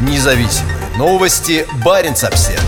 Независимые новости. Барин обсерва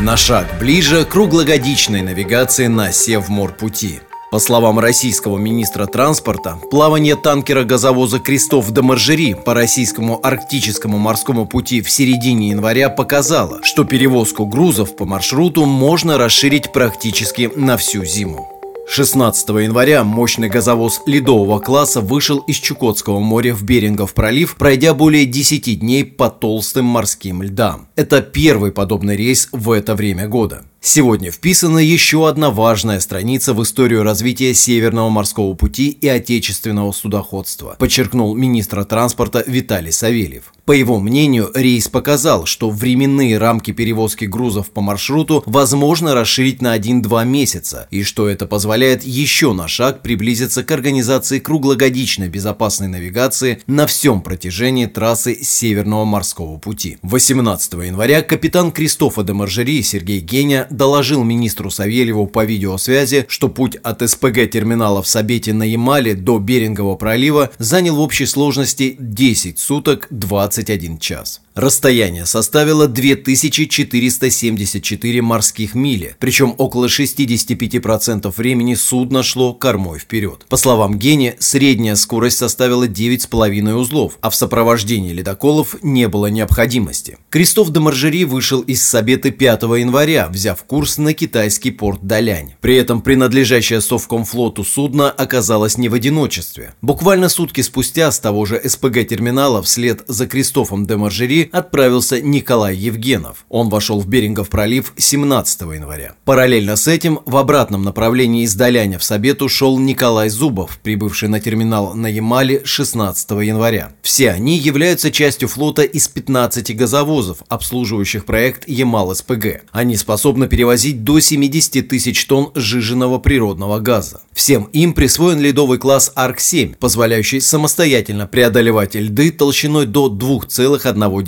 На шаг ближе круглогодичной навигации на Севморпути. По словам российского министра транспорта, плавание танкера-газовоза «Крестов до Маржери» по российскому арктическому морскому пути в середине января показало, что перевозку грузов по маршруту можно расширить практически на всю зиму. 16 января мощный газовоз ледового класса вышел из Чукотского моря в Берингов пролив, пройдя более 10 дней по толстым морским льдам. Это первый подобный рейс в это время года. Сегодня вписана еще одна важная страница в историю развития Северного морского пути и отечественного судоходства, подчеркнул министр транспорта Виталий Савельев. По его мнению, рейс показал, что временные рамки перевозки грузов по маршруту возможно расширить на 1-2 месяца, и что это позволяет еще на шаг приблизиться к организации круглогодичной безопасной навигации на всем протяжении трассы Северного морского пути. 18 января капитан Кристофа де Маржери Сергей Геня доложил министру Савельеву по видеосвязи, что путь от СПГ терминала в Сабете на Ямале до Берингового пролива занял в общей сложности 10 суток 21 час. Расстояние составило 2474 морских мили, причем около 65% времени судно шло кормой вперед. По словам Гени, средняя скорость составила 9,5 узлов, а в сопровождении ледоколов не было необходимости. Крестов де Маржери вышел из Сабеты 5 января, взяв курс на китайский порт Далянь. При этом принадлежащее Совкомфлоту судно оказалось не в одиночестве. Буквально сутки спустя с того же СПГ-терминала вслед за Кристофом де Маржери отправился Николай Евгенов. Он вошел в Берингов пролив 17 января. Параллельно с этим в обратном направлении из Даляня в Сабету шел Николай Зубов, прибывший на терминал на Ямале 16 января. Все они являются частью флота из 15 газовозов, обслуживающих проект Ямал-СПГ. Они способны перевозить до 70 тысяч тонн сжиженного природного газа. Всем им присвоен ледовый класс АРК-7, позволяющий самостоятельно преодолевать льды толщиной до 2,1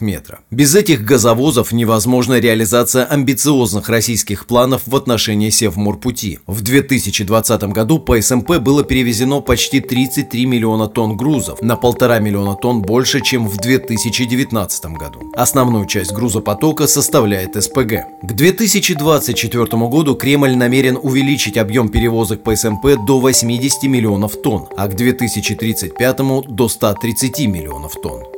метра. Без этих газовозов невозможна реализация амбициозных российских планов в отношении Севморпути. В 2020 году по СМП было перевезено почти 33 миллиона тонн грузов, на полтора миллиона тонн больше, чем в 2019 году. Основную часть грузопотока составляет СПГ. К 2024 году Кремль намерен увеличить объем перевозок по СМП до 80 миллионов тонн, а к 2035 до 130 миллионов тонн.